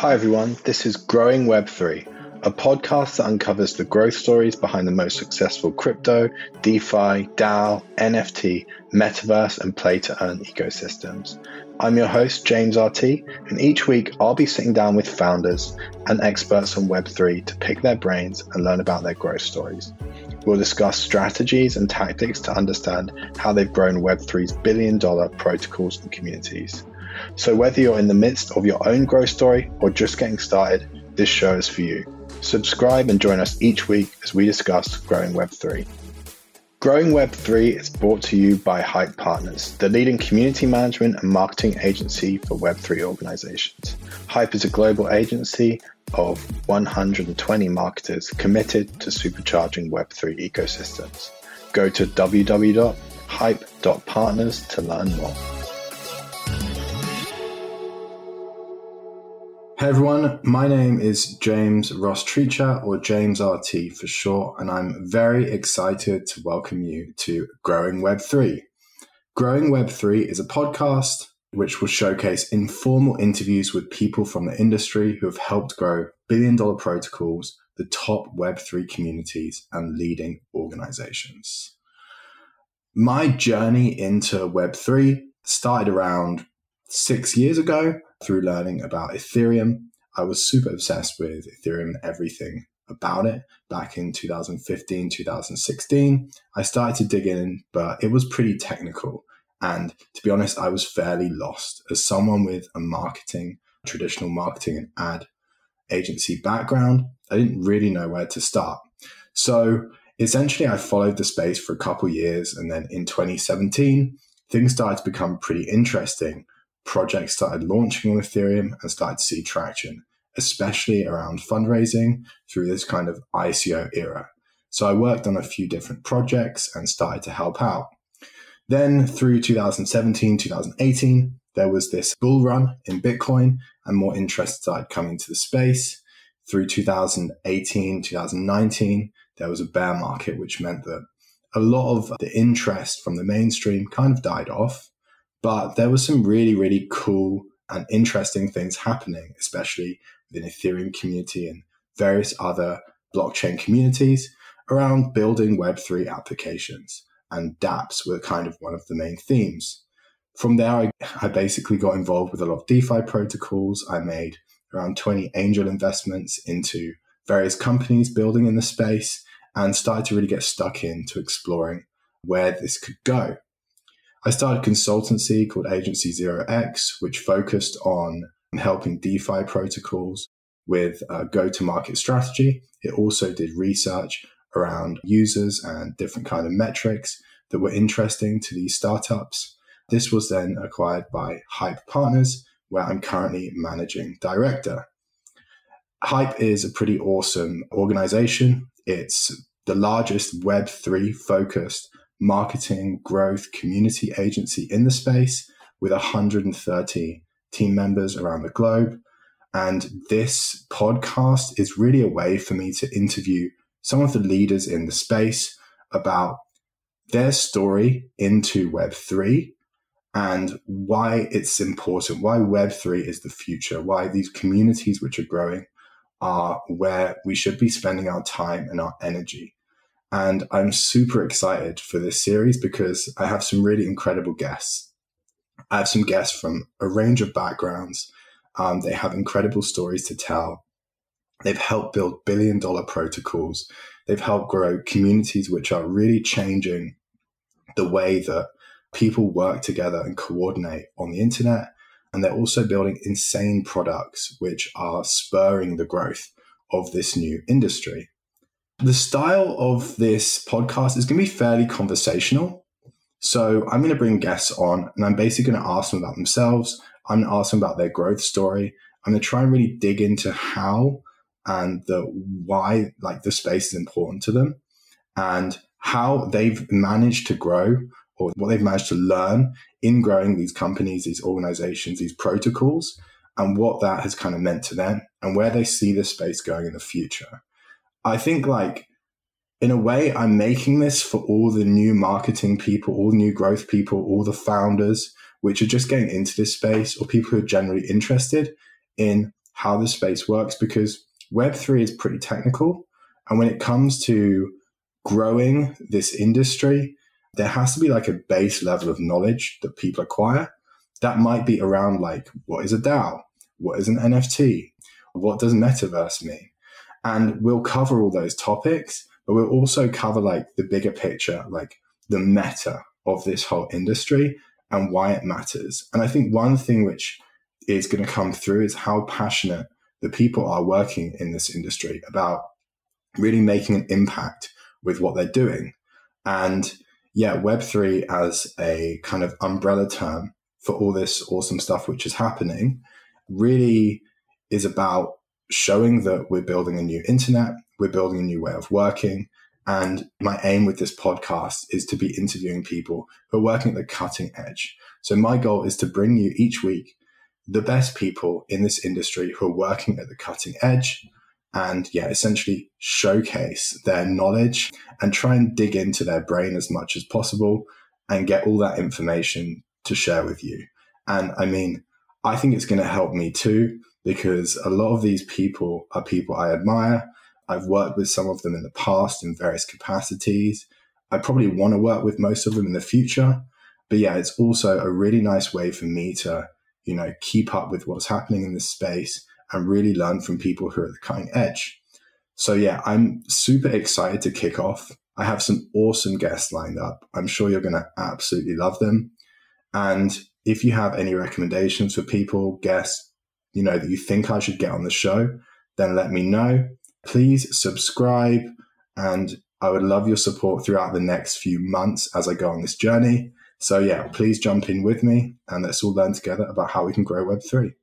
Hi, everyone. This is Growing Web3, a podcast that uncovers the growth stories behind the most successful crypto, DeFi, DAO, NFT, metaverse, and play to earn ecosystems. I'm your host, James RT, and each week I'll be sitting down with founders and experts on Web3 to pick their brains and learn about their growth stories. We'll discuss strategies and tactics to understand how they've grown Web3's billion dollar protocols and communities. So, whether you're in the midst of your own growth story or just getting started, this show is for you. Subscribe and join us each week as we discuss growing Web3. Growing Web3 is brought to you by Hype Partners, the leading community management and marketing agency for Web3 organizations. Hype is a global agency of 120 marketers committed to supercharging Web3 ecosystems. Go to www.hype.partners to learn more. Hey everyone, my name is James Ross Treacher, or James RT for short, and I'm very excited to welcome you to Growing Web3. Growing Web3 is a podcast which will showcase informal interviews with people from the industry who have helped grow billion dollar protocols, the top Web3 communities, and leading organizations. My journey into Web3 started around six years ago through learning about Ethereum. I was super obsessed with Ethereum and everything about it back in 2015, 2016. I started to dig in, but it was pretty technical. And to be honest, I was fairly lost as someone with a marketing, traditional marketing and ad agency background. I didn't really know where to start. So essentially, I followed the space for a couple years. And then in 2017, things started to become pretty interesting projects started launching on Ethereum and started to see traction, especially around fundraising through this kind of ICO era. So I worked on a few different projects and started to help out. Then through 2017, 2018, there was this bull run in Bitcoin and more interest started coming to the space. Through 2018, 2019, there was a bear market, which meant that a lot of the interest from the mainstream kind of died off. But there were some really, really cool and interesting things happening, especially within Ethereum community and various other blockchain communities around building Web3 applications. And dApps were kind of one of the main themes. From there, I, I basically got involved with a lot of DeFi protocols. I made around 20 angel investments into various companies building in the space and started to really get stuck into exploring where this could go. I started a consultancy called Agency Zero X, which focused on helping DeFi protocols with uh, a go to market strategy. It also did research around users and different kind of metrics that were interesting to these startups. This was then acquired by Hype Partners, where I'm currently managing director. Hype is a pretty awesome organization. It's the largest Web3 focused marketing, growth, community agency in the space with 130 team members around the globe. And this podcast is really a way for me to interview some of the leaders in the space about their story into Web3 and why it's important, why Web3 is the future, why these communities which are growing are where we should be spending our time and our energy. And I'm super excited for this series because I have some really incredible guests. I have some guests from a range of backgrounds. Um, they have incredible stories to tell. They've helped build billion dollar protocols. They've helped grow communities which are really changing the way that people work together and coordinate on the internet. And they're also building insane products which are spurring the growth of this new industry. The style of this podcast is going to be fairly conversational. So I'm going to bring guests on and I'm basically going to ask them about themselves. I'm going to ask them about their growth story. I'm going to try and really dig into how and the why like the space is important to them and how they've managed to grow or what they've managed to learn in growing these companies, these organizations, these protocols, and what that has kind of meant to them and where they see this space going in the future. I think like in a way, I'm making this for all the new marketing people, all the new growth people, all the founders, which are just getting into this space or people who are generally interested in how the space works because Web3 is pretty technical. And when it comes to growing this industry, there has to be like a base level of knowledge that people acquire. That might be around like, what is a DAO? What is an NFT? What does metaverse mean? And we'll cover all those topics, but we'll also cover like the bigger picture, like the meta of this whole industry and why it matters. And I think one thing which is going to come through is how passionate the people are working in this industry about really making an impact with what they're doing. And yeah, Web3 as a kind of umbrella term for all this awesome stuff which is happening really is about showing that we're building a new internet, we're building a new way of working. And my aim with this podcast is to be interviewing people who are working at the cutting edge. So my goal is to bring you each week the best people in this industry who are working at the cutting edge and yeah, essentially showcase their knowledge and try and dig into their brain as much as possible and get all that information to share with you. And I mean, I think it's going to help me too, because a lot of these people are people I admire. I've worked with some of them in the past in various capacities. I probably want to work with most of them in the future. But yeah, it's also a really nice way for me to, you know, keep up with what's happening in this space and really learn from people who are at the cutting edge. So yeah, I'm super excited to kick off. I have some awesome guests lined up. I'm sure you're going to absolutely love them. And if you have any recommendations for people, guests, you know, that you think I should get on the show, then let me know. Please subscribe and I would love your support throughout the next few months as I go on this journey. So yeah, please jump in with me and let's all learn together about how we can grow Web3.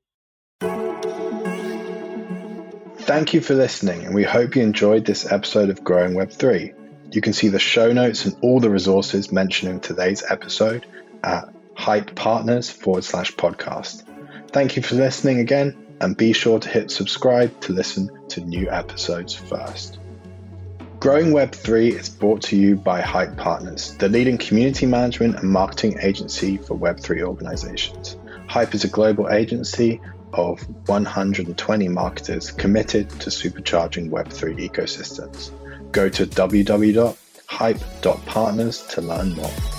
Thank you for listening, and we hope you enjoyed this episode of Growing Web3. You can see the show notes and all the resources mentioned in today's episode at Hype Partners forward slash podcast. Thank you for listening again, and be sure to hit subscribe to listen to new episodes first. Growing Web3 is brought to you by Hype Partners, the leading community management and marketing agency for Web3 organizations. Hype is a global agency of 120 marketers committed to supercharging Web3 ecosystems. Go to www.hype.partners to learn more.